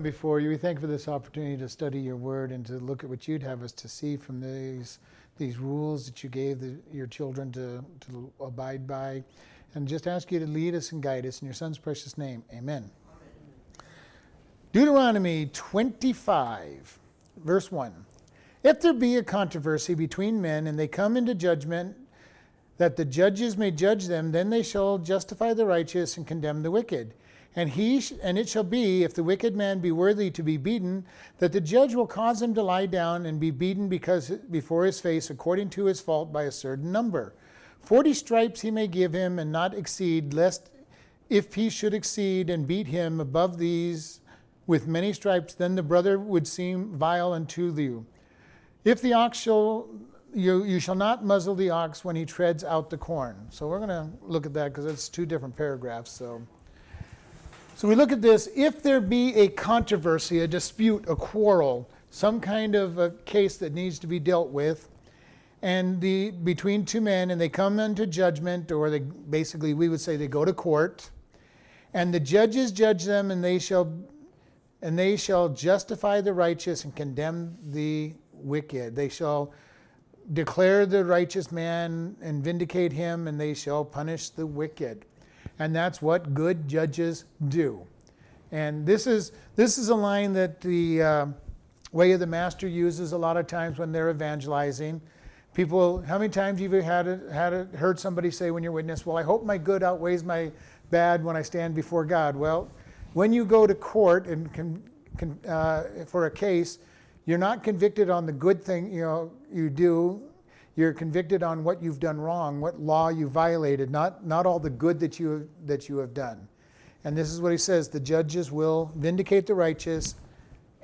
before you. We thank you for this opportunity to study your word and to look at what you'd have us to see from these these rules that you gave the, your children to, to abide by. And just ask you to lead us and guide us in your son's precious name. Amen. Amen. Deuteronomy 25, verse 1. If there be a controversy between men and they come into judgment, that the judges may judge them, then they shall justify the righteous and condemn the wicked. And he sh- and it shall be, if the wicked man be worthy to be beaten, that the judge will cause him to lie down and be beaten because before his face according to his fault by a certain number. Forty stripes he may give him and not exceed, lest if he should exceed and beat him above these with many stripes, then the brother would seem vile unto you. If the ox shall you, you shall not muzzle the ox when he treads out the corn. So we're going to look at that because it's two different paragraphs. So. So we look at this if there be a controversy, a dispute, a quarrel, some kind of a case that needs to be dealt with, and the between two men, and they come into judgment, or they basically we would say they go to court, and the judges judge them, and they shall and they shall justify the righteous and condemn the wicked. They shall declare the righteous man and vindicate him, and they shall punish the wicked and that's what good judges do. And this is this is a line that the uh, way of the master uses a lot of times when they're evangelizing. People, how many times you've had it, had it, heard somebody say when you're witness, "Well, I hope my good outweighs my bad when I stand before God." Well, when you go to court and can, can, uh, for a case, you're not convicted on the good thing you know you do you're convicted on what you've done wrong, what law you violated, not, not all the good that you, have, that you have done. And this is what he says the judges will vindicate the righteous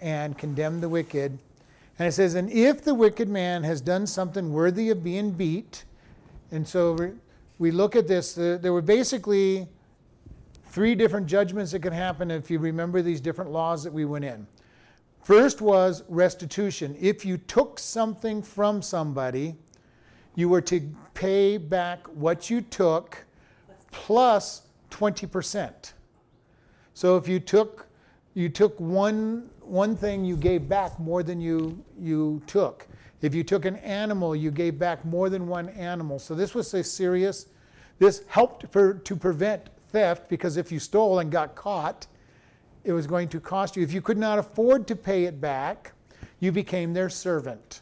and condemn the wicked. And it says, and if the wicked man has done something worthy of being beat, and so we look at this, there were basically three different judgments that could happen if you remember these different laws that we went in. First was restitution. If you took something from somebody, you were to pay back what you took plus 20%. So if you took you took one one thing you gave back more than you you took. If you took an animal, you gave back more than one animal. So this was a serious this helped for, to prevent theft because if you stole and got caught, it was going to cost you. If you could not afford to pay it back, you became their servant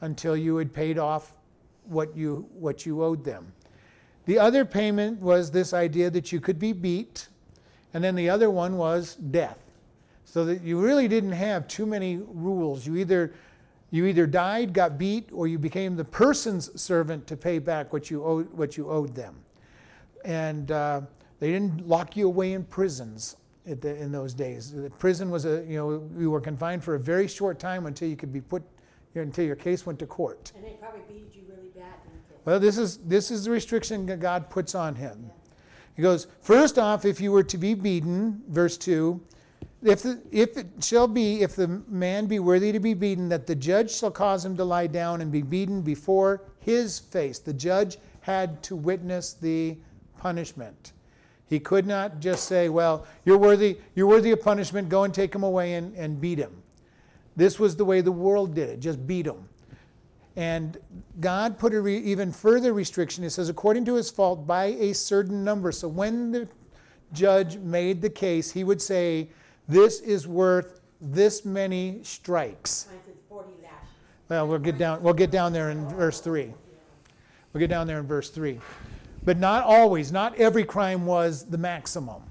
until you had paid off what you, what you owed them. The other payment was this idea that you could be beat, and then the other one was death. So that you really didn't have too many rules. You either you either died, got beat, or you became the person's servant to pay back what you owed, what you owed them. And uh, they didn't lock you away in prisons the, in those days. The prison was a you know you were confined for a very short time until you could be put until your case went to court. And they probably beat you really bad. Well, this is this is the restriction that God puts on him. He goes, first off, if you were to be beaten, verse 2, if, the, if it shall be, if the man be worthy to be beaten, that the judge shall cause him to lie down and be beaten before his face. The judge had to witness the punishment. He could not just say, Well, you're worthy, you're worthy of punishment, go and take him away and, and beat him. This was the way the world did it, just beat him. And God put an re- even further restriction. It says, according to his fault, by a certain number. So when the judge made the case, he would say, This is worth this many strikes. Well, we'll get down, we'll get down there in verse 3. We'll get down there in verse 3. But not always, not every crime was the maximum.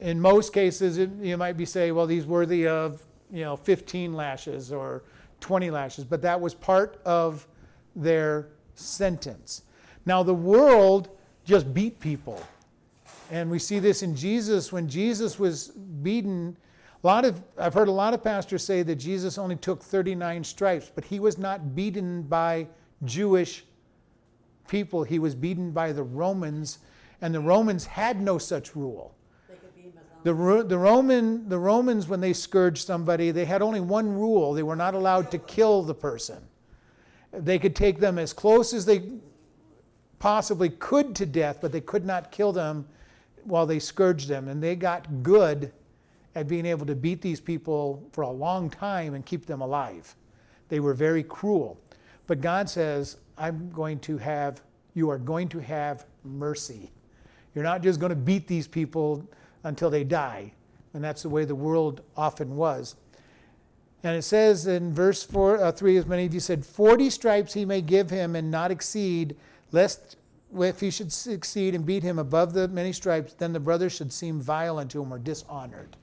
In most cases, it, you might be saying, well, he's worthy of you know, 15 lashes or 20 lashes, but that was part of their sentence. Now, the world just beat people. And we see this in Jesus when Jesus was beaten. A lot of, I've heard a lot of pastors say that Jesus only took 39 stripes, but he was not beaten by Jewish people. He was beaten by the Romans, and the Romans had no such rule. The, the, Roman, the Romans, when they scourged somebody, they had only one rule they were not allowed to kill the person. They could take them as close as they possibly could to death, but they could not kill them while they scourged them. And they got good at being able to beat these people for a long time and keep them alive. They were very cruel. But God says, I'm going to have, you are going to have mercy. You're not just going to beat these people until they die. And that's the way the world often was. And it says in verse four, uh, 3, as many of you said, 40 stripes he may give him and not exceed, lest if he should succeed and beat him above the many stripes, then the brother should seem vile unto him or dishonored.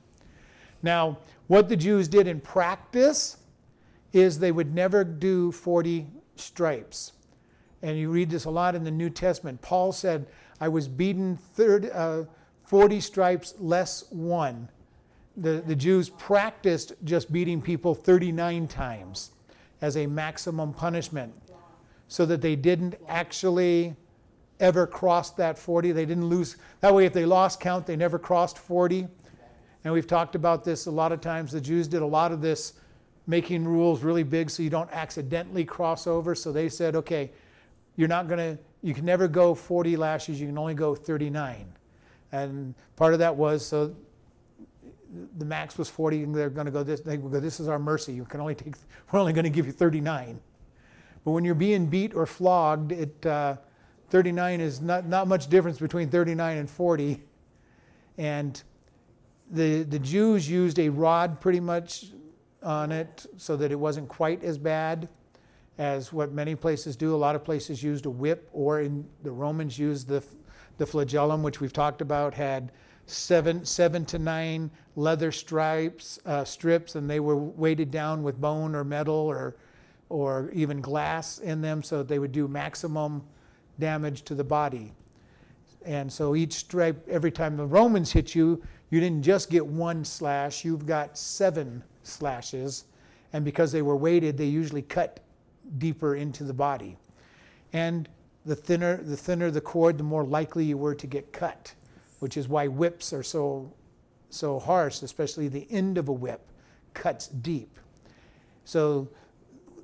Now, what the Jews did in practice is they would never do 40 stripes. And you read this a lot in the New Testament. Paul said, I was beaten 30, uh, 40 stripes less one. The, the Jews practiced just beating people 39 times as a maximum punishment so that they didn't actually ever cross that 40. They didn't lose. That way, if they lost count, they never crossed 40. And we've talked about this a lot of times. The Jews did a lot of this, making rules really big so you don't accidentally cross over. So they said, okay, you're not going to, you can never go 40 lashes, you can only go 39. And part of that was so the max was 40 and they're going to go this they go this is our mercy. You can only take we're only going to give you 39 but when you're being beat or flogged it uh, 39 is not, not much difference between 39 and 40 and the the jews used a rod pretty much on it so that it wasn't quite as bad as what many places do. A lot of places used a whip, or in the Romans used the, the flagellum, which we've talked about, had seven, seven to nine leather stripes, uh, strips, and they were weighted down with bone or metal or, or even glass in them, so that they would do maximum damage to the body. And so each stripe, every time the Romans hit you, you didn't just get one slash, you've got seven slashes. And because they were weighted, they usually cut deeper into the body. And the thinner, the thinner the cord, the more likely you were to get cut, which is why whips are so, so harsh, especially the end of a whip cuts deep. So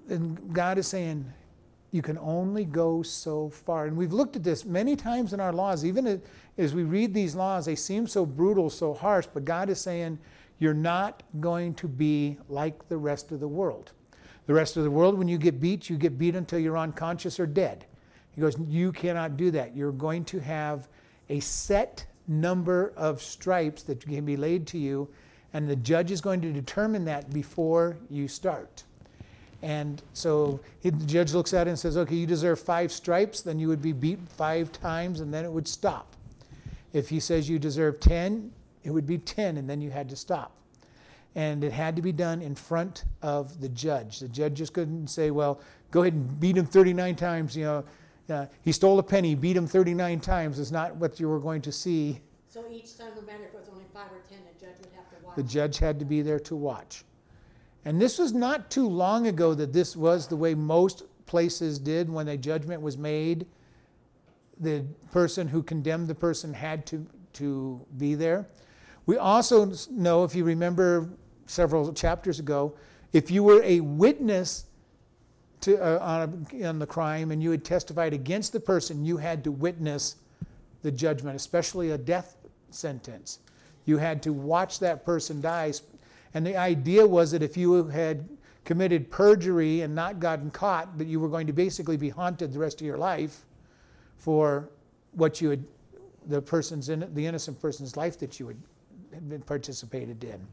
and God is saying, you can only go so far. And we've looked at this many times in our laws. Even as we read these laws, they seem so brutal, so harsh, but God is saying, you're not going to be like the rest of the world. The rest of the world, when you get beat, you get beat until you're unconscious or dead. He goes, You cannot do that. You're going to have a set number of stripes that can be laid to you, and the judge is going to determine that before you start. And so the judge looks at it and says, Okay, you deserve five stripes, then you would be beat five times, and then it would stop. If he says you deserve 10, it would be 10, and then you had to stop and it had to be done in front of the judge. The judge just couldn't say, "Well, go ahead and beat him 39 times." You know, uh, he stole a penny, beat him 39 times. Is not what you were going to see. So each time, no matter if it was only five or ten, the judge would have to watch. The judge had to be there to watch. And this was not too long ago that this was the way most places did when a judgment was made. The person who condemned the person had to, to be there. We also know, if you remember several chapters ago, if you were a witness to, uh, on, a, on the crime and you had testified against the person, you had to witness the judgment, especially a death sentence. You had to watch that person die. And the idea was that if you had committed perjury and not gotten caught, that you were going to basically be haunted the rest of your life for what you had, the person's in, the innocent person's life that you had, had participated in.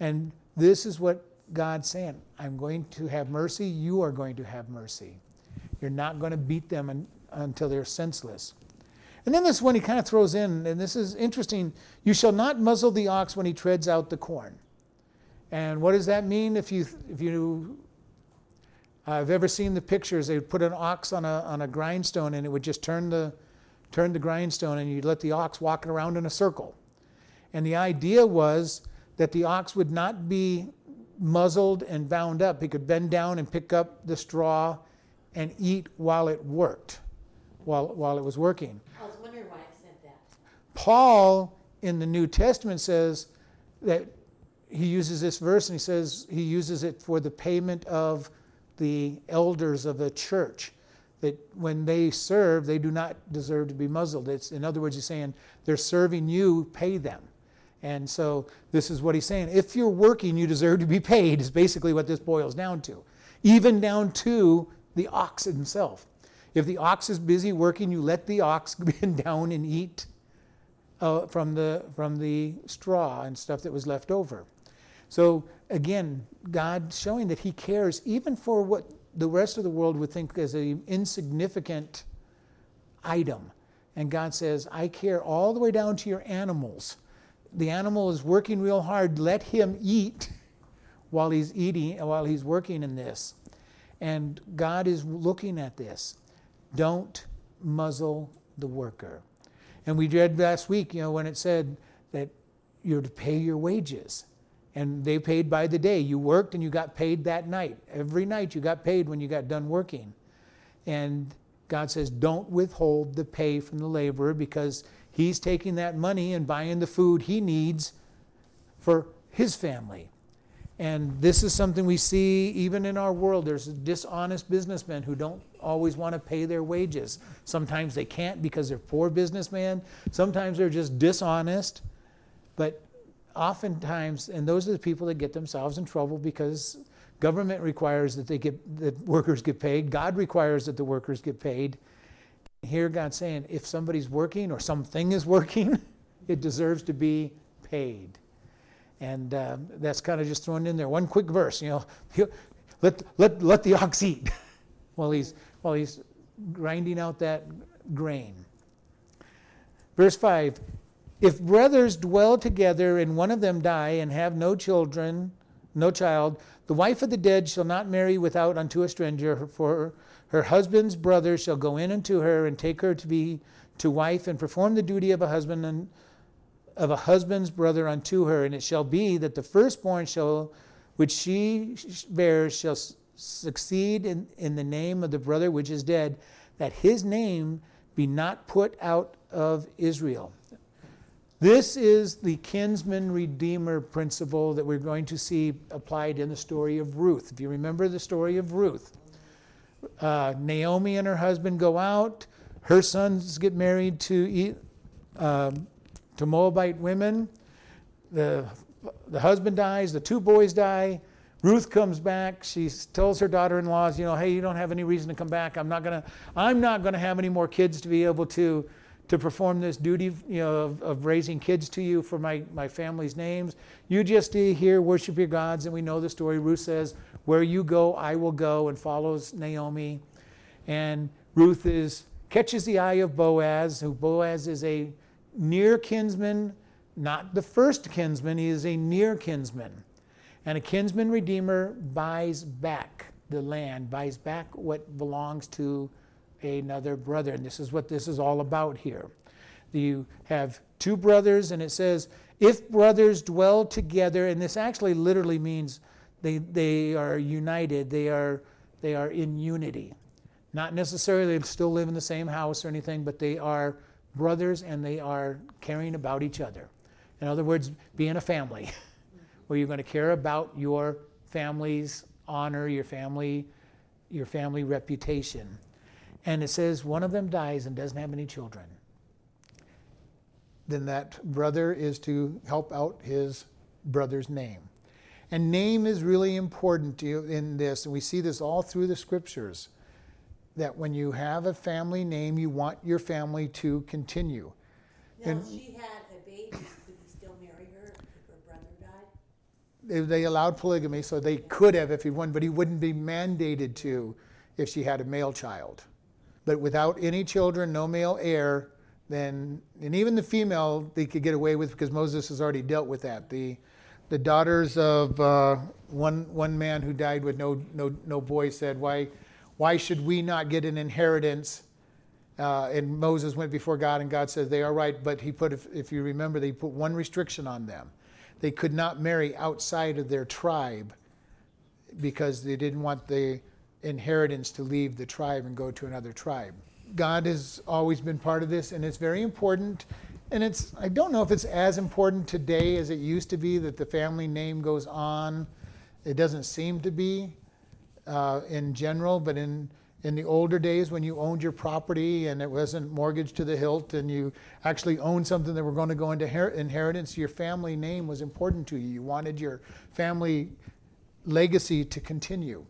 And this is what God's saying I'm going to have mercy, you are going to have mercy. You're not going to beat them un, until they're senseless. And then this one he kind of throws in, and this is interesting you shall not muzzle the ox when he treads out the corn. And what does that mean? If you, if you I've ever seen the pictures, they would put an ox on a, on a grindstone and it would just turn the, turn the grindstone and you'd let the ox walk around in a circle. And the idea was that the ox would not be muzzled and bound up. He could bend down and pick up the straw and eat while it worked, while, while it was working. I was wondering why it said that. Paul in the New Testament says that he uses this verse and he says he uses it for the payment of the elders of the church. That when they serve, they do not deserve to be muzzled. It's, in other words, he's saying they're serving you, pay them And so this is what he's saying. If you're working, you deserve to be paid, is basically what this boils down to. Even down to the ox himself. If the ox is busy working, you let the ox bend down and eat uh, from, the, from the straw and stuff that was left over. So again, God showing that He cares even for what the rest of the world would think as an insignificant item. And God says, I care all the way down to your animals. The animal is working real hard. Let him eat while he's eating, while he's working in this. And God is looking at this. Don't muzzle the worker. And we read last week, you know, when it said that you're to pay your wages. And they paid by the day. You worked and you got paid that night. Every night you got paid when you got done working. And God says, don't withhold the pay from the laborer because he's taking that money and buying the food he needs for his family. And this is something we see even in our world. There's dishonest businessmen who don't always want to pay their wages. Sometimes they can't because they're poor businessmen. Sometimes they're just dishonest. But oftentimes, and those are the people that get themselves in trouble because government requires that they get that workers get paid. God requires that the workers get paid. Here God saying if somebody's working or something is working, it deserves to be paid. And um, that's kind of just thrown in there. One quick verse, you know, let, let, let the ox eat while he's, while he's grinding out that grain. Verse 5 If brothers dwell together and one of them die and have no children, no child, the wife of the dead shall not marry without unto a stranger, for her husband's brother shall go in unto her and take her to be to wife and perform the duty of a husband and of a husband's brother unto her, and it shall be that the firstborn shall, which she bears, shall succeed in, in the name of the brother which is dead, that his name be not put out of Israel. This is the kinsman redeemer principle that we're going to see applied in the story of Ruth. If you remember the story of Ruth, uh, Naomi and her husband go out, her sons get married to um, to Moabite women. The, the husband dies, the two boys die. Ruth comes back. She tells her daughter-in-laws, you know, hey, you don't have any reason to come back. I'm not gonna, I'm not gonna have any more kids to be able to, to perform this duty, you know, of, of raising kids to you for my, my family's names. You just stay here, worship your gods, and we know the story. Ruth says, where you go, I will go, and follows Naomi. And Ruth is catches the eye of Boaz, who Boaz is a near kinsman, not the first kinsman, he is a near kinsman. And a kinsman redeemer buys back the land, buys back what belongs to another brother. And this is what this is all about here. You have two brothers, and it says, if brothers dwell together, and this actually literally means they, they are united, they are, they are in unity. Not necessarily they still live in the same house or anything, but they are brothers and they are caring about each other. In other words, being a family, where you're going to care about your family's honor, your family, your family reputation. And it says one of them dies and doesn't have any children. Then that brother is to help out his brother's name. And name is really important in this, and we see this all through the scriptures that when you have a family name, you want your family to continue. Now, and she had a baby. Could he still marry her if her brother died? They, they allowed polygamy, so they could have if he won, but he wouldn't be mandated to if she had a male child. But without any children, no male heir, then, and even the female, they could get away with because Moses has already dealt with that. The, the daughters of uh, one, one man who died with no, no, no boy said, Why? Why should we not get an inheritance? Uh, and Moses went before God, and God said, They are right. But he put, if, if you remember, they put one restriction on them. They could not marry outside of their tribe because they didn't want the inheritance to leave the tribe and go to another tribe. God has always been part of this, and it's very important. And it's, I don't know if it's as important today as it used to be that the family name goes on. It doesn't seem to be uh, in general, but in, in the older days when you owned your property and it wasn't mortgaged to the hilt and you actually owned something that were going to go into inheritance, your family name was important to you. You wanted your family legacy to continue.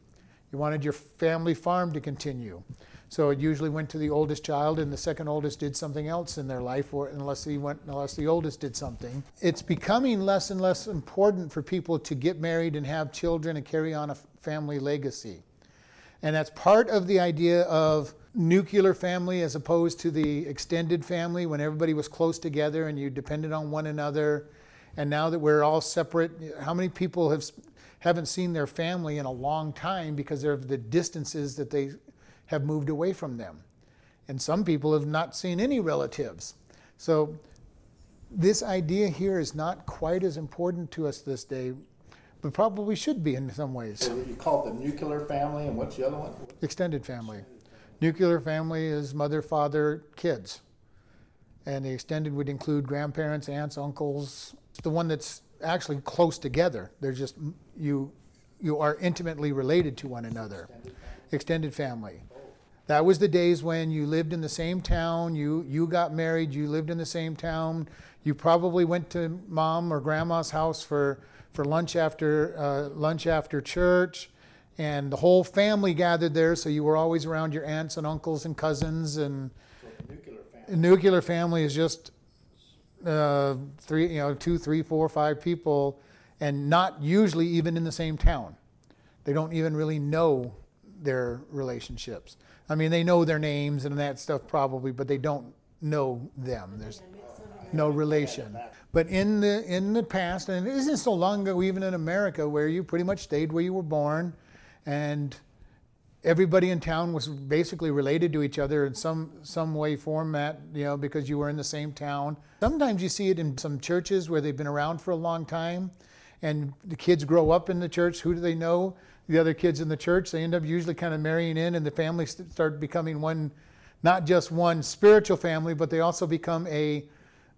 You wanted your family farm to continue. So it usually went to the oldest child, and the second oldest did something else in their life, or unless he went, unless the oldest did something. It's becoming less and less important for people to get married and have children and carry on a family legacy. And that's part of the idea of nuclear family as opposed to the extended family when everybody was close together and you depended on one another. And now that we're all separate, how many people have haven't seen their family in a long time because of the distances that they have moved away from them? And some people have not seen any relatives. So this idea here is not quite as important to us this day but probably should be in some ways. So you call it the nuclear family, and what's the other one? Extended family. Nuclear family is mother, father, kids. And the extended would include grandparents, aunts, uncles. The one that's actually close together. They're just you you are intimately related to one another. Extended family. That was the days when you lived in the same town, you you got married, you lived in the same town. You probably went to mom or grandma's house for for lunch after uh, lunch after church, and the whole family gathered there. So you were always around your aunts and uncles and cousins. And so nuclear family. nuclear family is just uh, three, you know, two, three, four, five people, and not usually even in the same town. They don't even really know their relationships. I mean, they know their names and that stuff probably, but they don't know them. There's no relation. But in the in the past, and it isn't so long ago, even in America, where you pretty much stayed where you were born, and everybody in town was basically related to each other in some some way format, you know, because you were in the same town. Sometimes you see it in some churches where they've been around for a long time, and the kids grow up in the church. Who do they know? The other kids in the church. They end up usually kind of marrying in, and the families start becoming one, not just one spiritual family, but they also become a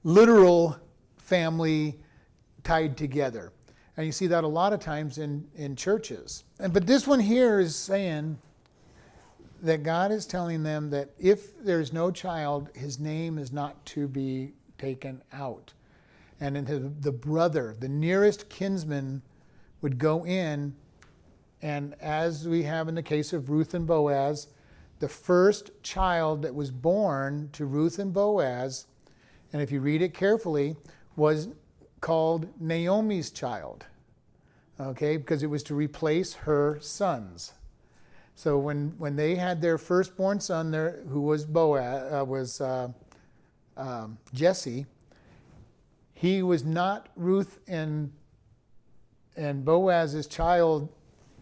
literal family tied together. And you see that a lot of times in, in churches. And, but this one here is saying that God is telling them that if there's no child, his name is not to be taken out. And the, the brother, the nearest kinsman, would go in, and as we have in the case of Ruth and Boaz, the first child that was born to Ruth and Boaz and if you read it carefully, was called Naomi's child. Okay, because it was to replace her sons. So when, when they had their firstborn son there, who was Boaz, uh, was uh, um, Jesse, he was not Ruth and and Boaz's child.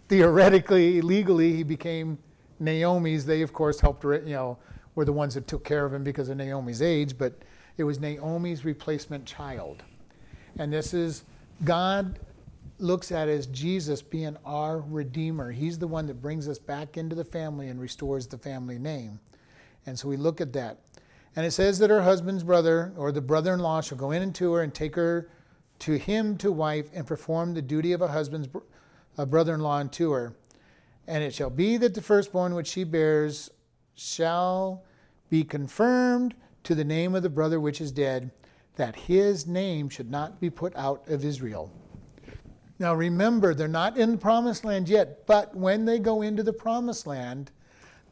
Theoretically, legally, he became Naomi's. They, of course, helped. You know, were the ones that took care of him because of Naomi's age, but it was Naomi's replacement child. And this is God looks at as Jesus being our Redeemer. He's the one that brings us back into the family and restores the family name. And so we look at that. And it says that her husband's brother or the brother in law shall go in unto her and take her to him to wife and perform the duty of a husband's brother in law unto her. And it shall be that the firstborn which she bears shall be confirmed to the name of the brother which is dead, that his name should not be put out of Israel. Now remember, they're not in the promised land yet, but when they go into the promised land,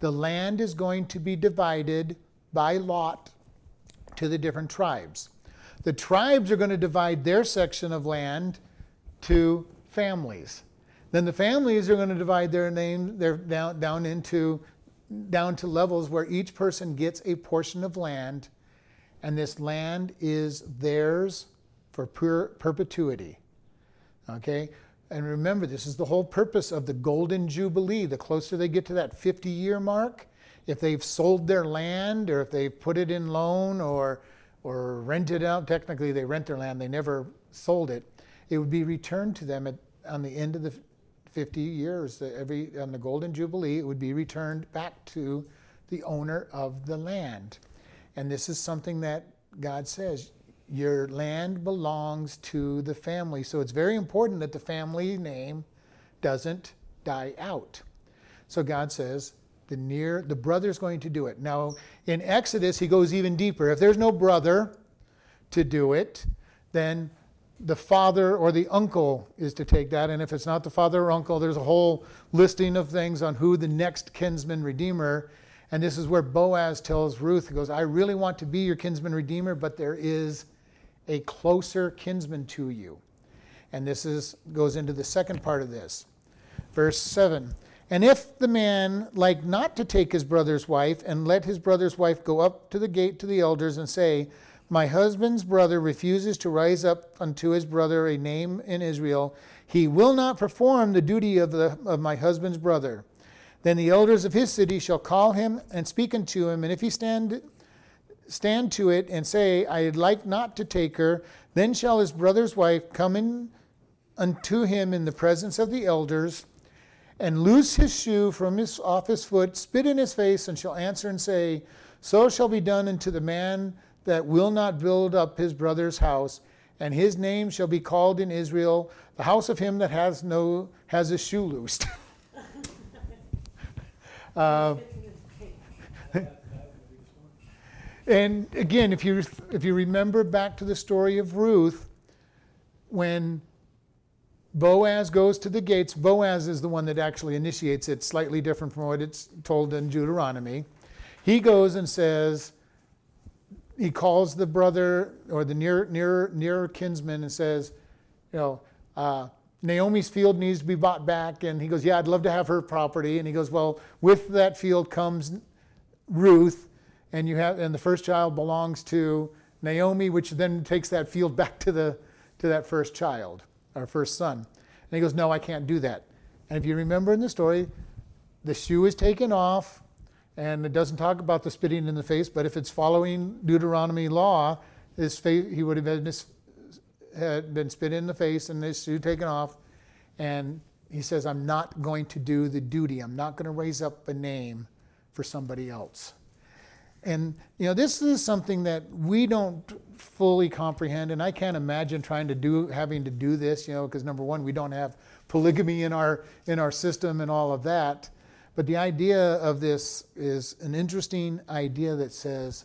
the land is going to be divided by lot to the different tribes. The tribes are going to divide their section of land to families. Then the families are going to divide their name their, down, down into down to levels where each person gets a portion of land, and this land is theirs for per- perpetuity. Okay? And remember, this is the whole purpose of the Golden Jubilee. The closer they get to that 50 year mark, if they've sold their land or if they've put it in loan or, or rented out, technically they rent their land, they never sold it, it would be returned to them at, on the end of the 50 years, every on the Golden Jubilee, it would be returned back to the owner of the land. And this is something that God says your land belongs to the family. So it's very important that the family name doesn't die out. So God says, The near, the brother's going to do it. Now, in Exodus, he goes even deeper. If there's no brother to do it, then the father or the uncle is to take that. And if it's not the father or uncle, there's a whole listing of things on who the next kinsman redeemer. And this is where Boaz tells Ruth, he goes, I really want to be your kinsman redeemer, but there is a closer kinsman to you. And this is goes into the second part of this. Verse 7. And if the man like not to take his brother's wife, and let his brother's wife go up to the gate to the elders and say, My husband's brother refuses to rise up unto his brother a name in Israel, he will not perform the duty of, the, of my husband's brother. Then the elders of his city shall call him and speak unto him, and if he stand stand to it and say, I'd like not to take her, then shall his brother's wife come in unto him in the presence of the elders and loose his shoe from his off his foot, spit in his face, and shall answer and say, So shall be done unto the man that will not build up his brother's house, and his name shall be called in Israel, the house of him that has no has his shoe loosed. uh, and again, if you if you remember back to the story of Ruth, when Boaz goes to the gates. Boaz is the one that actually initiates it, slightly different from what it's told in Deuteronomy. He goes and says, he calls the brother or the near, near, nearer kinsman and says, you know, uh, Naomi's field needs to be bought back. And he goes, yeah, I'd love to have her property. And he goes, well, with that field comes Ruth, and you have, and the first child belongs to Naomi, which then takes that field back to the to that first child our first son. And he goes, No, I can't do that. And if you remember in the story, the shoe is taken off, and it doesn't talk about the spitting in the face, but if it's following Deuteronomy law, his face, he would have been, had been spit in the face and his shoe taken off. And he says, I'm not going to do the duty. I'm not going to raise up a name for somebody else. And you know, this is something that we don't fully comprehend, and I can't imagine trying to do having to do this. You know, because number one, we don't have polygamy in our in our system and all of that. But the idea of this is an interesting idea that says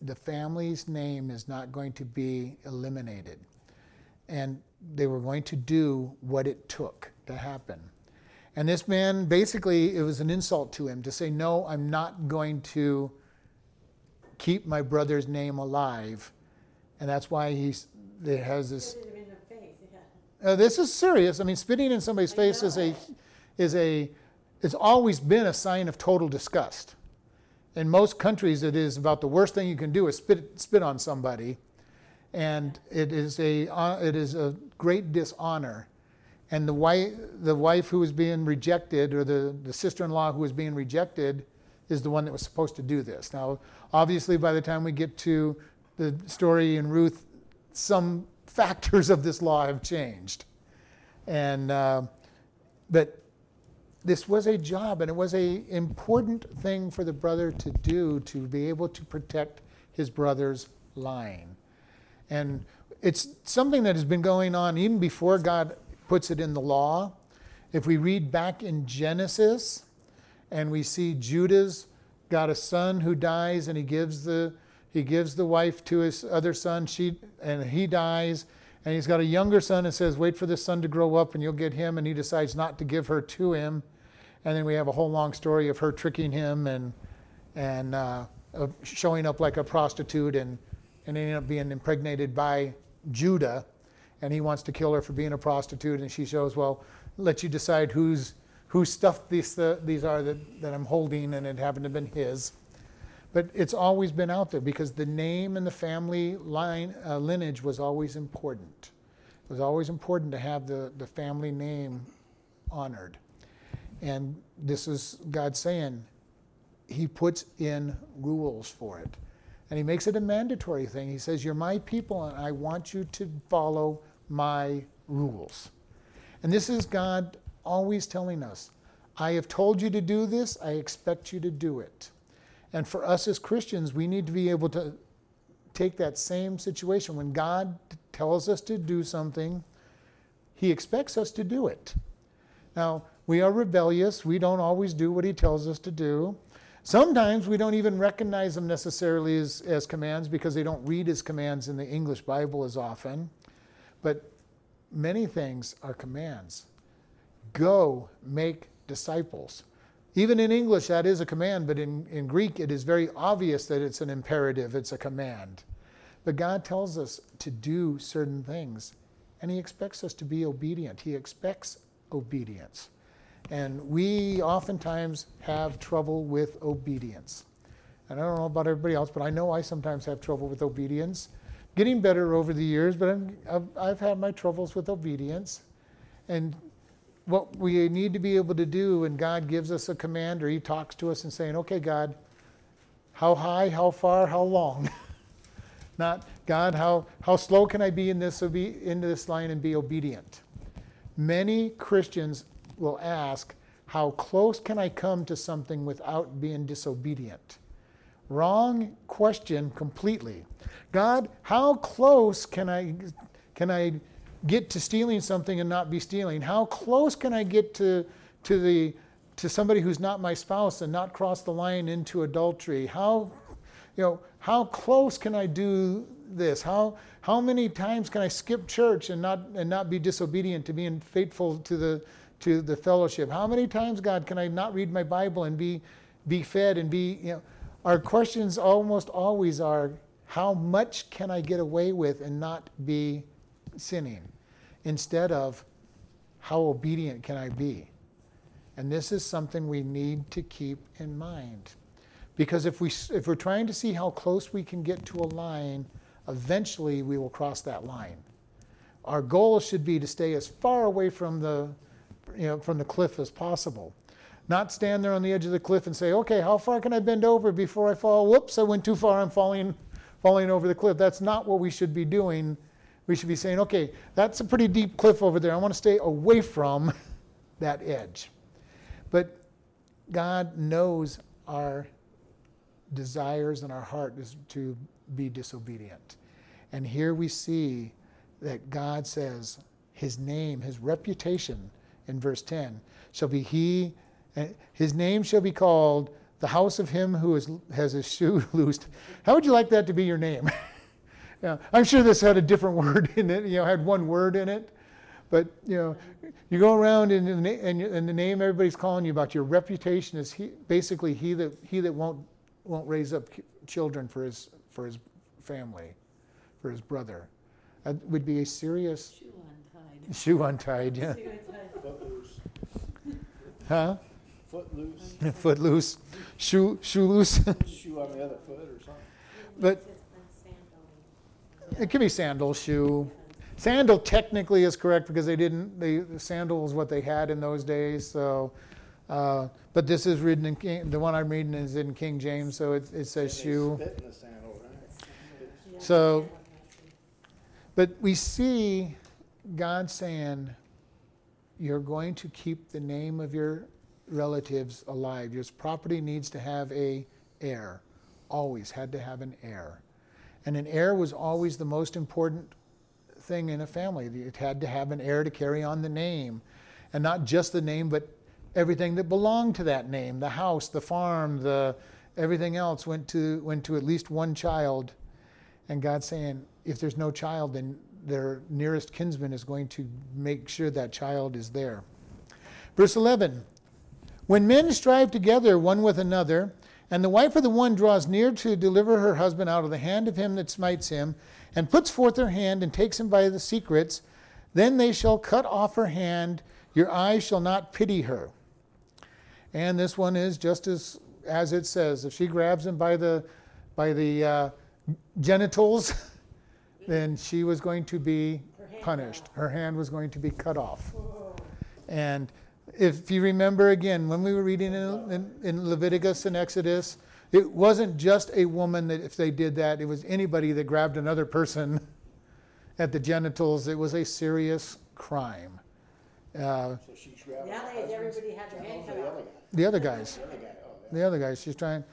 the family's name is not going to be eliminated, and they were going to do what it took to happen. And this man, basically, it was an insult to him to say, No, I'm not going to keep my brother's name alive. And that's why he has this. Uh, this is serious. I mean, spitting in somebody's face is a, is a, it's always been a sign of total disgust. In most countries, it is about the worst thing you can do is spit, spit on somebody, and it is a, uh, it is a great dishonor. And the wife, the wife who was being rejected, or the, the sister-in-law who was being rejected, is the one that was supposed to do this. Now, obviously, by the time we get to the story in Ruth, some factors of this law have changed. And, uh, but this was a job, and it was a important thing for the brother to do to be able to protect his brother's line. And it's something that has been going on even before God puts it in the law. If we read back in Genesis, and we see Judah's got a son who dies, and he gives the he gives the wife to his other son. She and he dies, and he's got a younger son and says, "Wait for this son to grow up, and you'll get him." And he decides not to give her to him, and then we have a whole long story of her tricking him and and uh, showing up like a prostitute and and ending up being impregnated by Judah, and he wants to kill her for being a prostitute, and she shows, "Well, let you decide who's." Whose stuff these, uh, these are that, that I'm holding, and it happened to have been his. But it's always been out there because the name and the family line uh, lineage was always important. It was always important to have the, the family name honored. And this is God saying, He puts in rules for it. And He makes it a mandatory thing. He says, You're my people, and I want you to follow my rules. And this is God always telling us, I have told you to do this, I expect you to do it. And for us as Christians, we need to be able to take that same situation. When God tells us to do something, He expects us to do it. Now, We are rebellious. We don't always do what he tells us to do. Sometimes we don't even recognize them necessarily as, as commands because they don't read as commands in the English Bible as often. But many things are commands. Go make disciples. Even in English, that is a command, but in, in Greek, it is very obvious that it's an imperative, it's a command. But God tells us to do certain things, and He expects us to be obedient. He expects obedience. And we oftentimes have trouble with obedience. And I don't know about everybody else, but I know I sometimes have trouble with obedience. Getting better over the years, but I've, I've had my troubles with obedience. And what we need to be able to do when God gives us a command or He talks to us and saying, okay, God, how high, how far, how long? Not, God, how, how slow can I be in this, into this line and be obedient? Many Christians will ask, how close can I come to something without being disobedient? Wrong question completely. God, how close can I, can I get to stealing something and not be stealing? How close can I get to, to, the, to somebody who's not my spouse and not cross the line into adultery? How, you know, how close can I do this? How, how many times can I skip church and not, and not be disobedient to being faithful to the, to the fellowship? How many times, God, can I not read my Bible and be, be fed and be, you know, our questions almost always are how much can I get away with and not be sinning? Instead of how obedient can I be? And this is something we need to keep in mind. Because if, we, if we're trying to see how close we can get to a line, eventually we will cross that line. Our goal should be to stay as far away from the, you know, from the cliff as possible. Not stand there on the edge of the cliff and say, okay, how far can I bend over before I fall? Whoops, I went too far, I'm falling, falling over the cliff. That's not what we should be doing. We should be saying, okay, that's a pretty deep cliff over there. I want to stay away from that edge. But God knows our desires and our heart is to be disobedient. And here we see that God says his name, his reputation in verse 10 shall be he, eh, his name shall be called the house of him who is, has his shoe loosed. How would you like that to be your name? yeah, I'm sure this had a different word in it, you know, had one word in it. But, you know, you go around and, and, and the name everybody's calling you about, your reputation is he, basically he that, he that won't, won't raise up children for his, for his family, for his brother. That would be a serious Shoe untied. shoe untied, yeah. Shoe untied. Footloose, Huh? footloose, Footloose, shoe, shoe loose. shoe on the other foot or something. But- Just been sandal. It could be sandal, shoe. Sandal technically is correct because they didn't, they, the sandal was what they had in those days, so. Uh, but this is written in King, the one I'm reading is in King James, so it, it says shoe. Spit in the sandal, right? So- But we see God saying, you're going to keep the name of your relatives alive. Your property needs to have a heir. Always had to have an heir. And an heir was always the most important thing in a family. It had to have an heir to carry on the name. And not just the name, but everything that belonged to that name. The house, the farm, the everything else went to went to at least one child. And God's saying, if there's no child, then their nearest kinsman is going to make sure that child is there. Verse 11 When men strive together one with another, and the wife of the one draws near to deliver her husband out of the hand of him that smites him, and puts forth her hand and takes him by the secrets, then they shall cut off her hand, your eyes shall not pity her. And this one is just as, as it says. If she grabs him by the, by the uh, genitals, then she was going to be Her punished. Her hand was going to be cut off. And if you remember again, when we were reading in, in, in Leviticus and Exodus, it wasn't just a woman that if they did that, it was anybody that grabbed another person at the genitals. It was a serious crime. Uh, So she's grabbing. her Nowadays, husband's everybody has their hand genitals, the other guy. the other guys, The other guy, oh, the other guys, she's trying,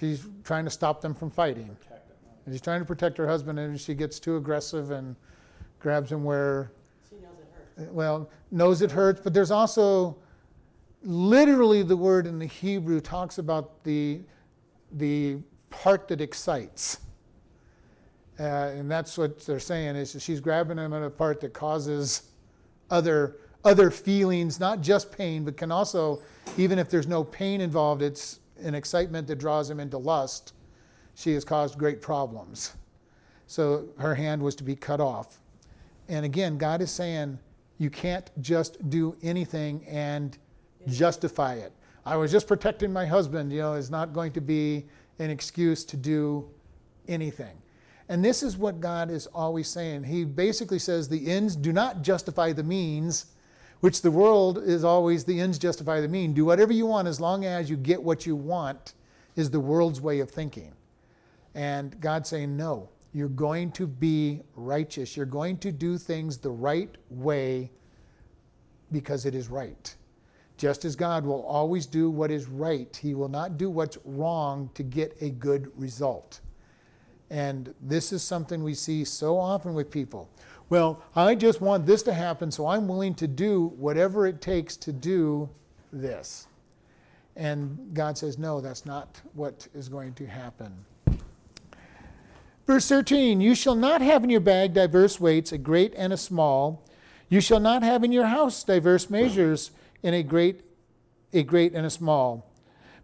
she's trying to stop them from fighting. yeah, protect him. And she's trying to protect her husband, and she gets too aggressive and grabs him where She knows it hurts. Well, knows it hurts, but there's also literally the word in the Hebrew talks about the, the part that excites. Uh, and that's what they're saying is she's grabbing him at a part that causes other other feelings, not just pain, but can also, even if there's no pain involved, it's an excitement that draws him into lust. She has caused great problems. So her hand was to be cut off. And again, God is saying you can't just do anything and justify it. I was just protecting my husband, you know, is not going to be an excuse to do anything. And this is what God is always saying. He basically says the ends do not justify the means, which the world is always the ends justify the mean. Do whatever you want as long as you get what you want, is the world's way of thinking. And God's saying, no, you're going to be righteous. You're going to do things the right way because it is right. Just as God will always do what is right, He will not do what's wrong to get a good result. And this is something we see so often with people. Well, I just want this to happen, so I'm willing to do whatever it takes to do this. And God says, no, that's not what is going to happen. Verse 13 You shall not have in your bag diverse weights, a great and a small. You shall not have in your house diverse measures, in a great, a great and a small.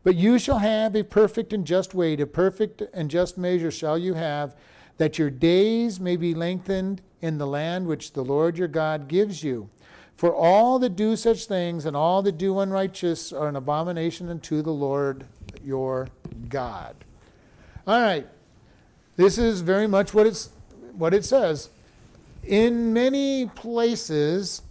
But you shall have a perfect and just weight, a perfect and just measure shall you have, that your days may be lengthened in the land which the Lord your God gives you. For all that do such things and all that do unrighteous are an abomination unto the Lord your God. All right. This is very much what it's what it says. In many places,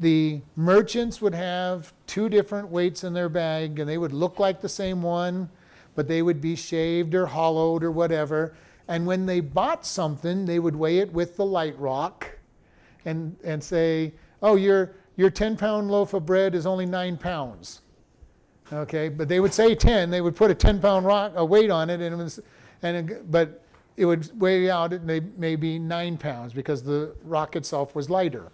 the merchants would have two different weights in their bag and they would look like the same one, but they would be shaved or hollowed or whatever. And when they bought something, they would weigh it with the light rock and, and say, oh, your, your 10 pound loaf of bread is only nine pounds. Okay, but they would say 10, they would put a 10 pound rock, a weight on it, and it was, and it, but it would weigh out at maybe nine pounds because the rock itself was lighter.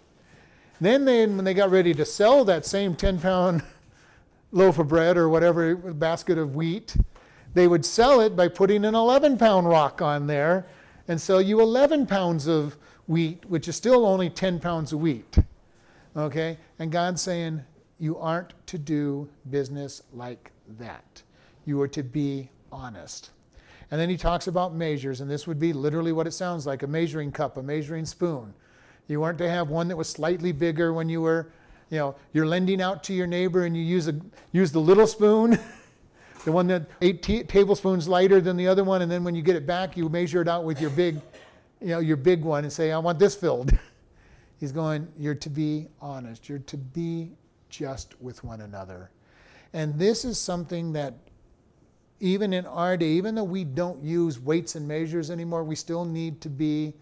Then they, when they got ready to sell that same 10 pound loaf of bread or whatever basket of wheat, they would sell it by putting an 11 pound rock on there and sell you 11 pounds of wheat, which is still only 10 pounds of wheat. Okay? And God's saying, you aren't to do business like that. You are to be honest. And then he talks about measures, and this would be literally what it sounds like a measuring cup, a measuring spoon. You weren't to have one that was slightly bigger when you were, you know, you're lending out to your neighbor and you use, a, use the little spoon, the one that eight t- tablespoons lighter than the other one, and then when you get it back, you measure it out with your big, you know, your big one and say, I want this filled. He's going, you're to be honest. You're to be just with one another. And this is something that even in our day, even though we don't use weights and measures anymore, we still need to be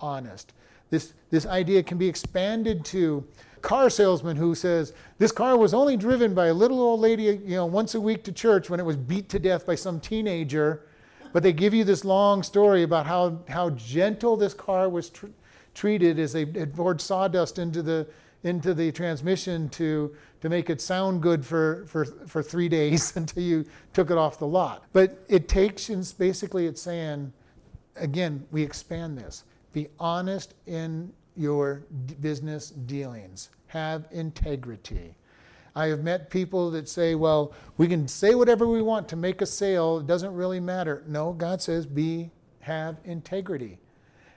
honest. This, this idea can be expanded to car salesman who says this car was only driven by a little old lady you know once a week to church when it was beat to death by some teenager but they give you this long story about how, how gentle this car was tr- treated as they had poured sawdust into the into the transmission to to make it sound good for for for three days until you took it off the lot but it takes and basically it's saying again we expand this be honest in your business dealings. Have integrity. I have met people that say, well, we can say whatever we want to make a sale, it doesn't really matter. No, God says, be, have integrity.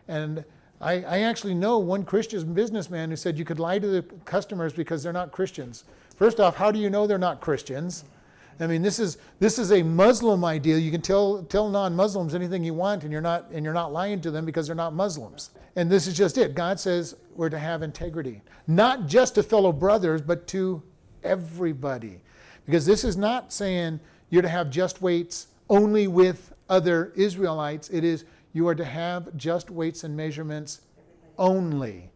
And I, I actually know one Christian businessman who said you could lie to the customers because they're not Christians. First off, how do you know they're not Christians? I mean, this is this is a Muslim ideal. You can tell tell non-Muslims anything you want, and you're not and you're not lying to them because they're not Muslims. And this is just it. God says we're to have integrity, not just to fellow brothers, but to everybody, because this is not saying you're to have just weights only with other Israelites. It is you are to have just weights and measurements only,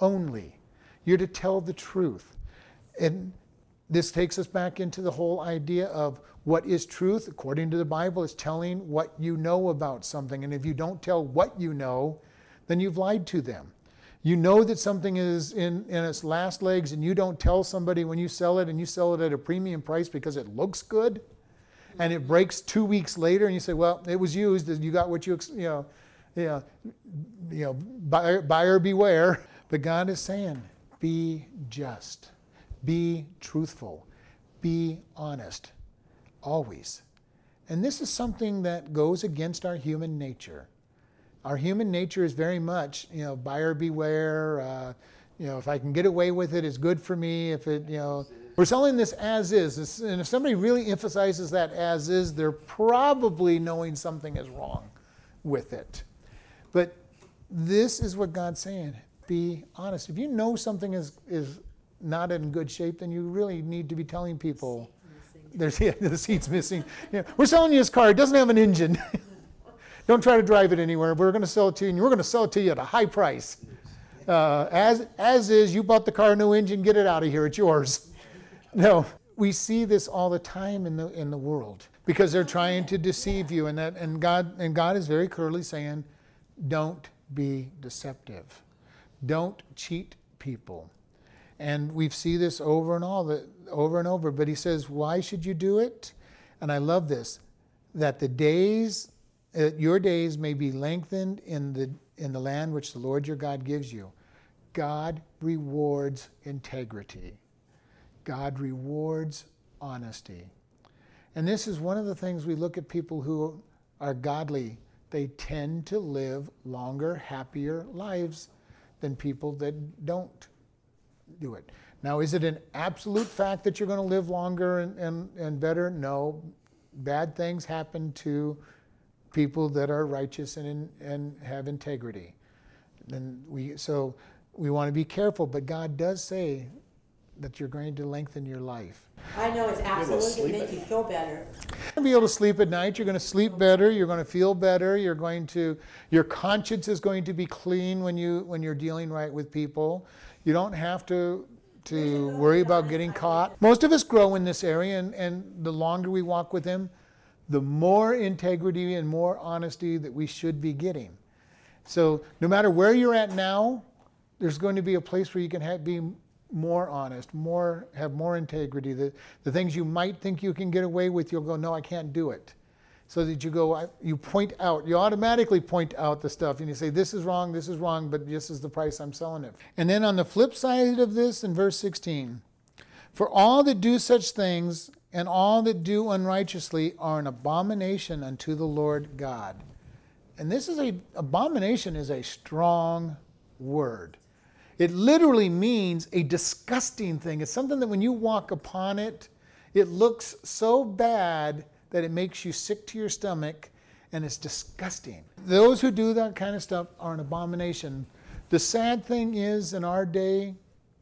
only. You're to tell the truth, and this takes us back into the whole idea of what is truth, according to the Bible, is telling what you know about something. And if you don't tell what you know, then you've lied to them. You know that something is in, in its last legs and you don't tell somebody when you sell it and you sell it at a premium price because it looks good and it breaks two weeks later and you say, well, it was used, you got what you, you know, you know, you know buyer, buyer beware. But God is saying, be just, be truthful, be honest, always. And this is something that goes against our human nature. Our human nature is very much, you know, buyer beware. Uh, you know, if I can get away with it, it's good for me. If it, you know, we're selling this as is. And if somebody really emphasizes that as is, they're probably knowing something is wrong with it. But this is what God's saying. Be honest. If you know something is, is not in good shape, then you really need to be telling people there's yeah, the seat's missing. Yeah, we're selling you this car. It doesn't have an engine. Don't try to drive it anywhere. We're going to sell it to you, and we're going to sell it to you at a high price. Uh, as as is, you bought the car, no engine. Get it out of here. It's yours. No, we see this all the time in the in the world because they're trying to deceive you, and that and God and God is very clearly saying, don't be deceptive. Don't cheat people. And we see this over and all the, over and over. But he says, why should you do it? And I love this, that the days, uh, your days may be lengthened in the in the land which the Lord your God gives you. God rewards integrity. God rewards honesty. And this is one of the things we look at people who are godly. They tend to live longer, happier lives than people that don't do it. Now, is it an absolute fact that you're going to live longer and, and, and better? No. Bad things happen to people that are righteous and, and have integrity. And we, so we want to be careful, but God does say that you're going to lengthen your life. I know it's absolutely going to make you feel better. You're going to be able to sleep at night. You're going to sleep better. You're going to feel better. You're going to, your conscience is going to be clean when you when you're dealing right with people. You don't have to to worry about getting caught. Most of us grow in this area, and, and the longer we walk with Him, the more integrity and more honesty that we should be getting. So, no matter where you're at now, there's going to be a place where you can have, be more honest, more have more integrity. The, the things you might think you can get away with, you'll go, no, I can't do it. So that you go, you point out, you automatically point out the stuff and you say, this is wrong, this is wrong, but this is the price I'm selling it. And then on the flip side of this, in verse 16, for all that do such things and all that do unrighteously are an abomination unto the Lord God. And this is a abomination is a strong word. It literally means a disgusting thing. It's something that when you walk upon it, it looks so bad that it makes you sick to your stomach and it's disgusting. Those who do that kind of stuff are an abomination. The sad thing is, in our day,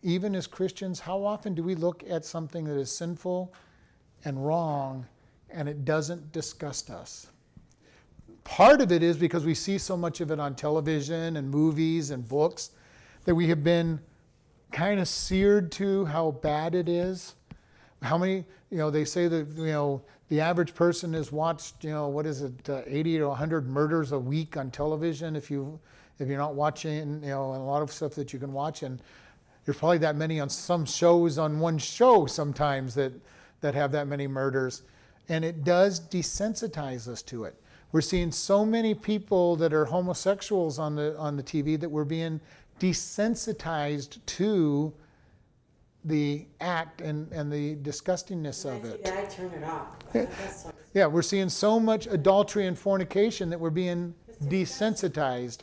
even as Christians, how often do we look at something that is sinful and wrong and it doesn't disgust us? Part of it is because we see so much of it on television and movies and books that we have been kind of seared to how bad it is. How many, you know, they say that, you know, the average person has watched, you know, what is it, uh, 80 to 100 murders a week on television if you if you're not watching, you know, a lot of stuff that you can watch and there's probably that many on some shows on one show sometimes that that have that many murders and it does desensitize us to it. We're seeing so many people that are homosexuals on the on the TV that we're being desensitized to the act and, and the disgustingness of it. I turn it off. What- Yeah, we're seeing so much adultery and fornication that we're being desensitized.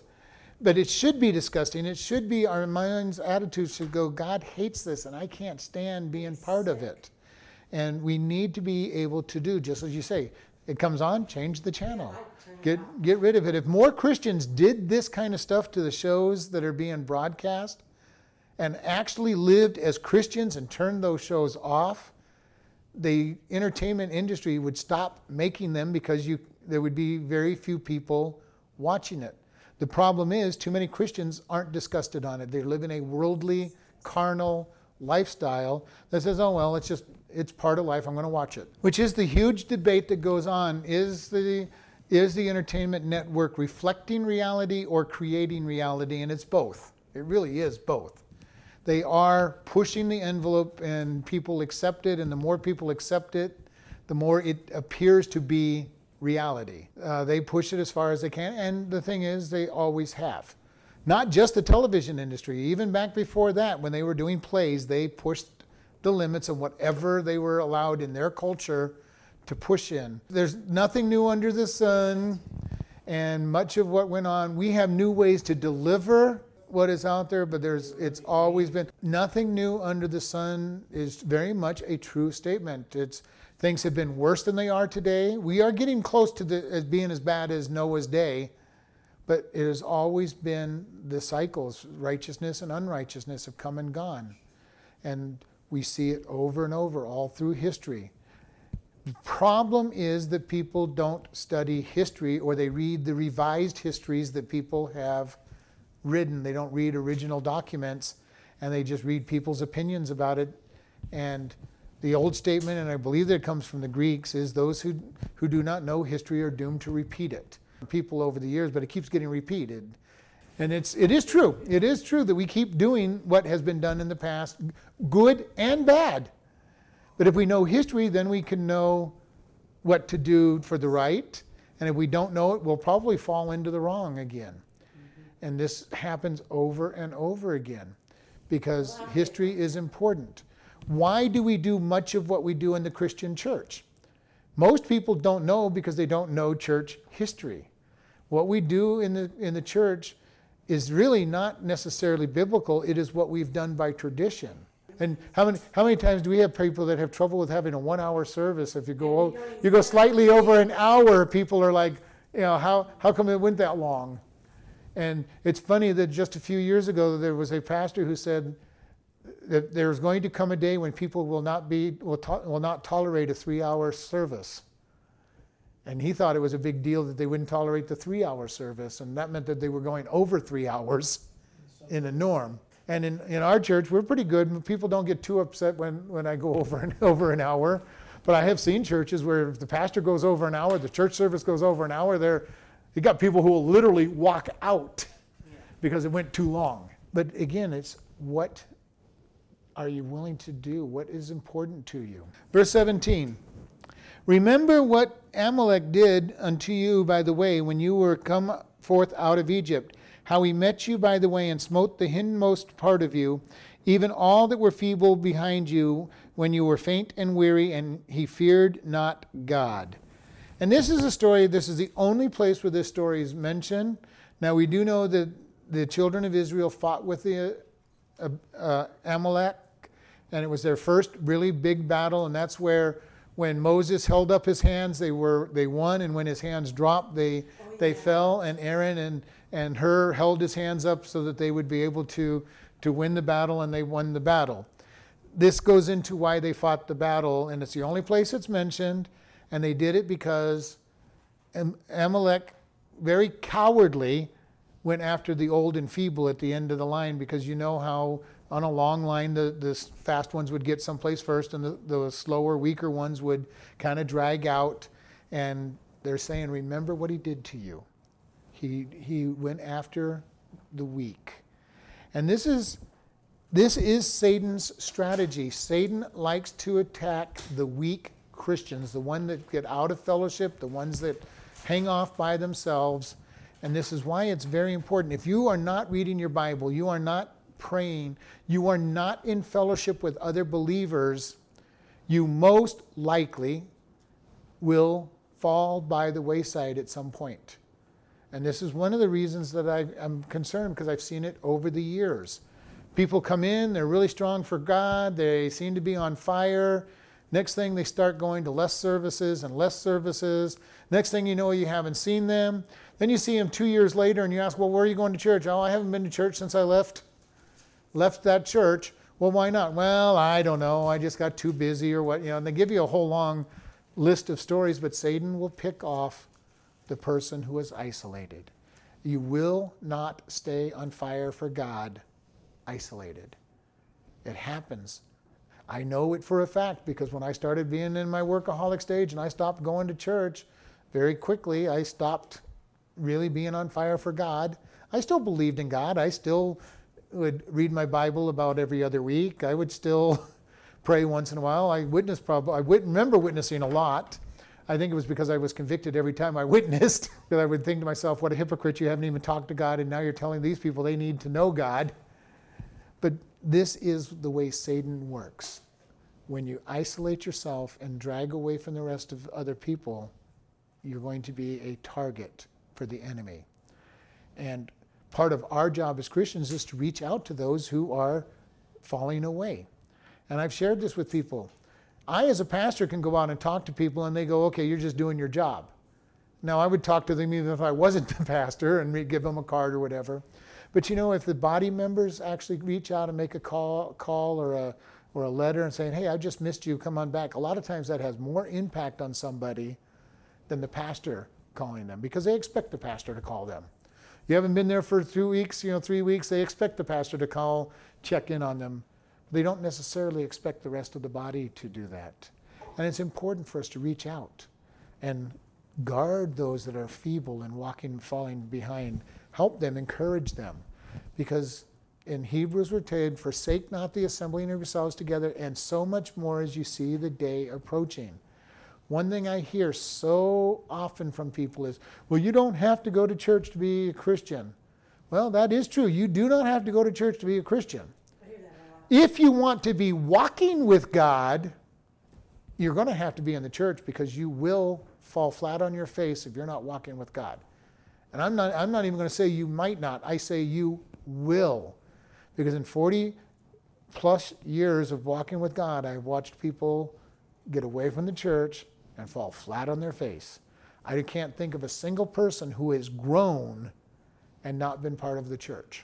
But it should be disgusting. It should be our mind's attitude should go, God hates this and I can't stand being part of it. And we need to be able to do, just as you say, it comes on, change the channel. Get, get rid of it. If more Christians did this kind of stuff to the shows that are being broadcast and actually lived as Christians and turned those shows off, the entertainment industry would stop making them because you, there would be very few people watching it. The problem is, too many Christians aren't disgusted on it. They live in a worldly, carnal lifestyle that says, oh, well, it's just, it's part of life. I'm going to watch it. Which is the huge debate that goes on. Is the, is the entertainment network reflecting reality or creating reality? And it's both. It really is both. They are pushing the envelope, and people accept it, and the more people accept it, the more it appears to be reality. Uh, they push it as far as they can, and the thing is, they always have. Not just the television industry, even back before that, when they were doing plays, they pushed the limits of whatever they were allowed in their culture to push in. There's nothing new under the sun, and much of what went on, we have new ways to deliver what is out there, but there's it's always been nothing new under the sun is very much a true statement. It's things have been worse than they are today. We are getting close to the, as being as bad as Noah's day, but it has always been the cycles. Righteousness and unrighteousness have come and gone, and we see it over and over all through history. The problem is that people don't study history or they read the revised histories that people have written. They don't read original documents and they just read people's opinions about it. And the old statement, and I believe that it comes from the Greeks, is those who, who do not know history are doomed to repeat it. People over the years, but it keeps getting repeated. And it's, it is true. It is true that we keep doing what has been done in the past, good and bad. But if we know history, then we can know what to do for the right. And if we don't know it, we'll probably fall into the wrong again. Mm-hmm. And this happens over and over again because history is important. Why do we do much of what we do in the Christian church? Most people don't know because they don't know church history. What we do in the, in the church is really not necessarily biblical, it is what we've done by tradition. And how many, how many times do we have people that have trouble with having a one hour service? If you go, you go slightly over an hour, people are like, you know, how, how come it went that long? And it's funny that just a few years ago, there was a pastor who said that there's going to come a day when people will not, be, will, to, will not tolerate a three hour service. And he thought it was a big deal that they wouldn't tolerate the three hour service. And that meant that they were going over three hours in a norm. And in, in our church, we're pretty good. People don't get too upset when, when I go over an, over an hour. But I have seen churches where if the pastor goes over an hour, the church service goes over an hour, there you got people who will literally walk out because it went too long. But again, it's what are you willing to do? What is important to you? Verse 17. Remember what Amalek did unto you by the way when you were come forth out of Egypt how he met you by the way and smote the hindmost part of you, even all that were feeble behind you when you were faint and weary, and he feared not God. And this is a story, this is the only place where this story is mentioned. Now, we do know that the children of Israel fought with the uh, uh, Amalek, and it was their first really big battle, and that's where when Moses held up his hands, they were they won, and when his hands dropped, they oh, yeah. they fell. And Aaron and and Hur held his hands up so that they would be able to, to win the battle, and they won the battle. This goes into why they fought the battle, and it's the only place it's mentioned, and they did it because Amalek, very cowardly, went after the old and feeble at the end of the line because you know how on a long line the, the fast ones would get someplace first and the, the slower, weaker ones would kind of drag out. And they're saying, Remember what he did to you. He, he went after the weak. And this is, this is Satan's strategy. Satan likes to attack the weak Christians, the ones that get out of fellowship, the ones that hang off by themselves. And this is why it's very important. If you are not reading your Bible, you are not praying, you are not in fellowship with other believers, you most likely will fall by the wayside at some point. And this is one of the reasons that I, am concerned because I've seen it over the years. People come in, they're really strong for God, they seem to be on fire. Next thing, they start going to less services and less services. Next thing you know, you haven't seen them. Then you see them two years later and you ask, Well, where are you going to church? Oh, I haven't been to church since I left, left that church. Well, why not? Well, I don't know. I just got too busy or what. You know, and they give you a whole long list of stories, but Satan will pick off the person who is isolated. You will not stay on fire for God isolated. It happens. I know it for a fact because when I started being in my workaholic stage and I stopped going to church, very quickly I stopped really being on fire for God. I still believed in God. I still would read my Bible about every other week. I would still pray once in a while. I witnessed probably, I remember witnessing a lot. I think it was because I was convicted every time I witnessed. that I would think to myself, what a hypocrite, you haven't even talked to God, and now you're telling these people they need to know God. But this is the way Satan works. When you isolate yourself and drag away from the rest of other people, you're going to be a target for the enemy. And part of our job as Christians is to reach out to those who are falling away. And I've shared this with people. I, as a pastor, can go out and talk to people, and they go, okay, you're just doing your job. Now, I would talk to them even if I wasn't the pastor and give them a card or whatever. But you know, if the body members actually reach out and make a call, call or a or a letter and saying, "Hey, I just missed you. Come on back." A lot of times that has more impact on somebody than the pastor calling them because they expect the pastor to call them. You haven't been there for two weeks, you know, three weeks. They expect the pastor to call, check in on them. They don't necessarily expect the rest of the body to do that. And it's important for us to reach out and guard those that are feeble and walking, falling behind. Help them, encourage them. Because in Hebrews we're told, forsake not the assembling of yourselves together, and so much more as you see the day approaching. One thing I hear so often from people is, well, you don't have to go to church to be a Christian. Well, that is true. You do not have to go to church to be a Christian. I hear that a lot. If you want to be walking with God, you're going to have to be in the church because you will fall flat on your face if you're not walking with God. And I'm not, I'm not even going to say you might not. I say you will. Because in 40 plus years of walking with God, I've watched people get away from the church and fall flat on their face. I can't think of a single person who has grown and not been part of the church.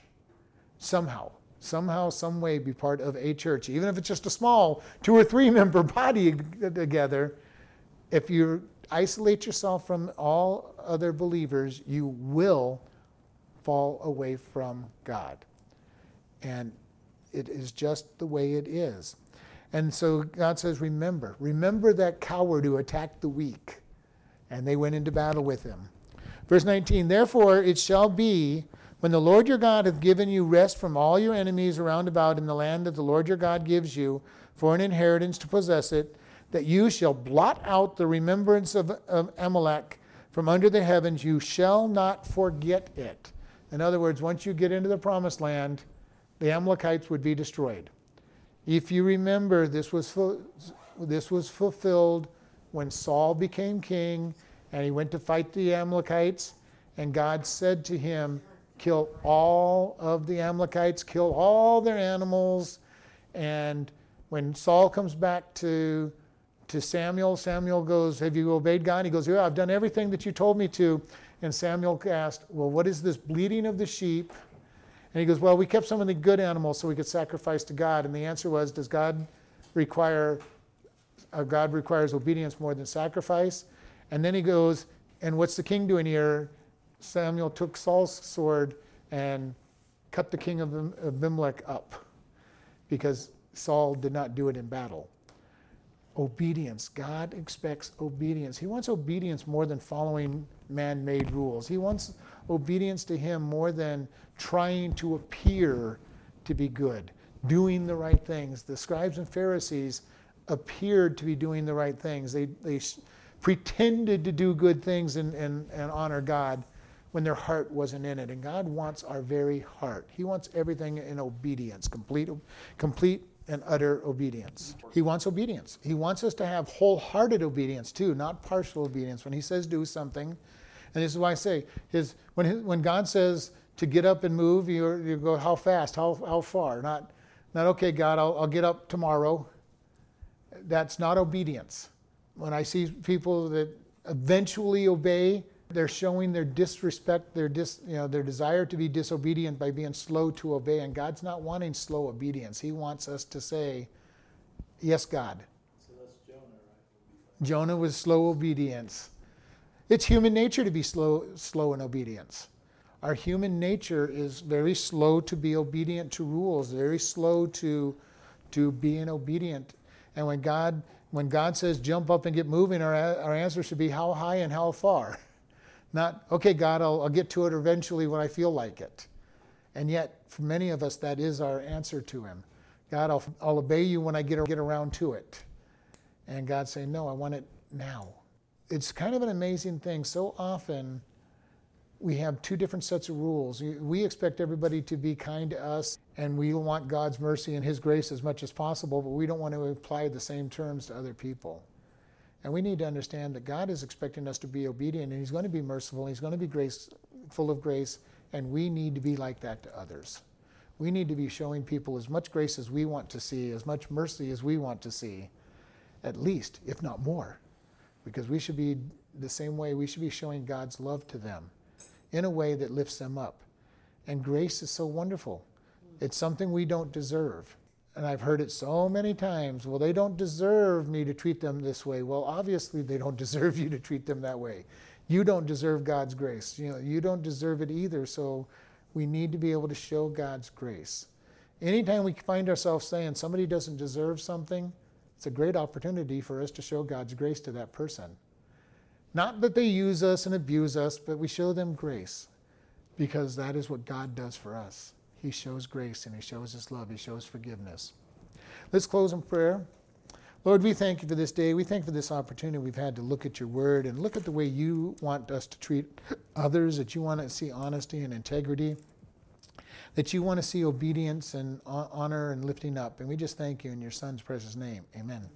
Somehow, somehow, some way be part of a church, even if it's just a small two or three member body together. If you isolate yourself from all other believers, you will fall away from God. And it is just the way it is. And so God says, Remember, remember that coward who attacked the weak. And they went into battle with him. Verse 19 Therefore it shall be, when the Lord your God hath given you rest from all your enemies around about in the land that the Lord your God gives you for an inheritance to possess it, that you shall blot out the remembrance of, of Amalek from under the heavens. You shall not forget it. In other words, once you get into the promised land, the Amalekites would be destroyed. If you remember, this was, fu- this was fulfilled when Saul became king and he went to fight the Amalekites, and God said to him, Kill all of the Amalekites, kill all their animals. And when Saul comes back to, to Samuel, Samuel goes, Have you obeyed God? He goes, Yeah, I've done everything that you told me to. And Samuel asked, Well, what is this bleating of the sheep? And he goes, Well, we kept some of the good animals so we could sacrifice to God. And the answer was, Does God require, uh, God requires obedience more than sacrifice? And then he goes, And what's the king doing here? Samuel took Saul's sword and cut the king of Abimelech up because Saul did not do it in battle. Obedience. God expects obedience. He wants obedience more than following man made rules. He wants obedience to Him more than trying to appear to be good, doing the right things. The scribes and Pharisees appeared to be doing the right things. They, they pretended to do good things and, and, and honor God when their heart wasn't in it. And God wants our very heart. He wants everything in obedience, complete, complete and utter obedience. He wants obedience. He wants us to have wholehearted obedience too, not partial obedience. When He says do something, and this is why I say, his, when, his, when God says to get up and move, you, you go, how fast, how, how far? Not, not okay, God, I'll, I'll get up tomorrow. That's not obedience. When I see people that eventually obey, they're showing their disrespect, their, dis, you know, their desire to be disobedient by being slow to obey. And God's not wanting slow obedience. He wants us to say, Yes, God. So that's Jonah, right? Jonah was slow obedience. It's human nature to be slow, slow in obedience. Our human nature is very slow to be obedient to rules, very slow to, to being obedient. And when God, when God says jump up and get moving, our, our answer should be how high and how far. Not, okay, God, I'll, I'll get to it eventually when I feel like it. And yet, for many of us, that is our answer to Him. God, I'll, I'll obey you when I get, get around to it. And God saying, No, I want it now. It's kind of an amazing thing. So often, we have two different sets of rules. We expect everybody to be kind to us, and we want God's mercy and His grace as much as possible, but we don't want to apply the same terms to other people. And we need to understand that God is expecting us to be obedient, and He's going to be merciful, and He's going to be grace, full of grace, and we need to be like that to others. We need to be showing people as much grace as we want to see, as much mercy as we want to see, at least, if not more, because we should be the same way. We should be showing God's love to them in a way that lifts them up. And grace is so wonderful. It's something we don't deserve. And I've heard it so many times. Well, they don't deserve me to treat them this way. Well, obviously they don't deserve you to treat them that way. You don't deserve God's grace. You know, you don't deserve it either. So we need to be able to show God's grace. Anytime we find ourselves saying somebody doesn't deserve something, it's a great opportunity for us to show God's grace to that person. Not that they use us and abuse us, but we show them grace because that is what God does for us. He shows grace and He shows His love, He shows forgiveness. Let's close in prayer. Lord, we thank you for this day. We thank you for this opportunity we've had to look at your word and look at the way you want us to treat others, that you want to see honesty and integrity, that you want to see obedience and honor and lifting up. And we just thank you in your Son's precious name. Amen.